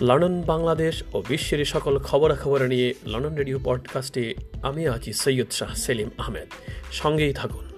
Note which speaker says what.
Speaker 1: London, Bangladesh ও বিশ্বের সকল খবরাখবর নিয়ে লন্ডন রেডিও পডকাস্টে আমি আছি সৈয়দ শাহ সেলিম আহমেদ। সঙ্গেই থাকুন।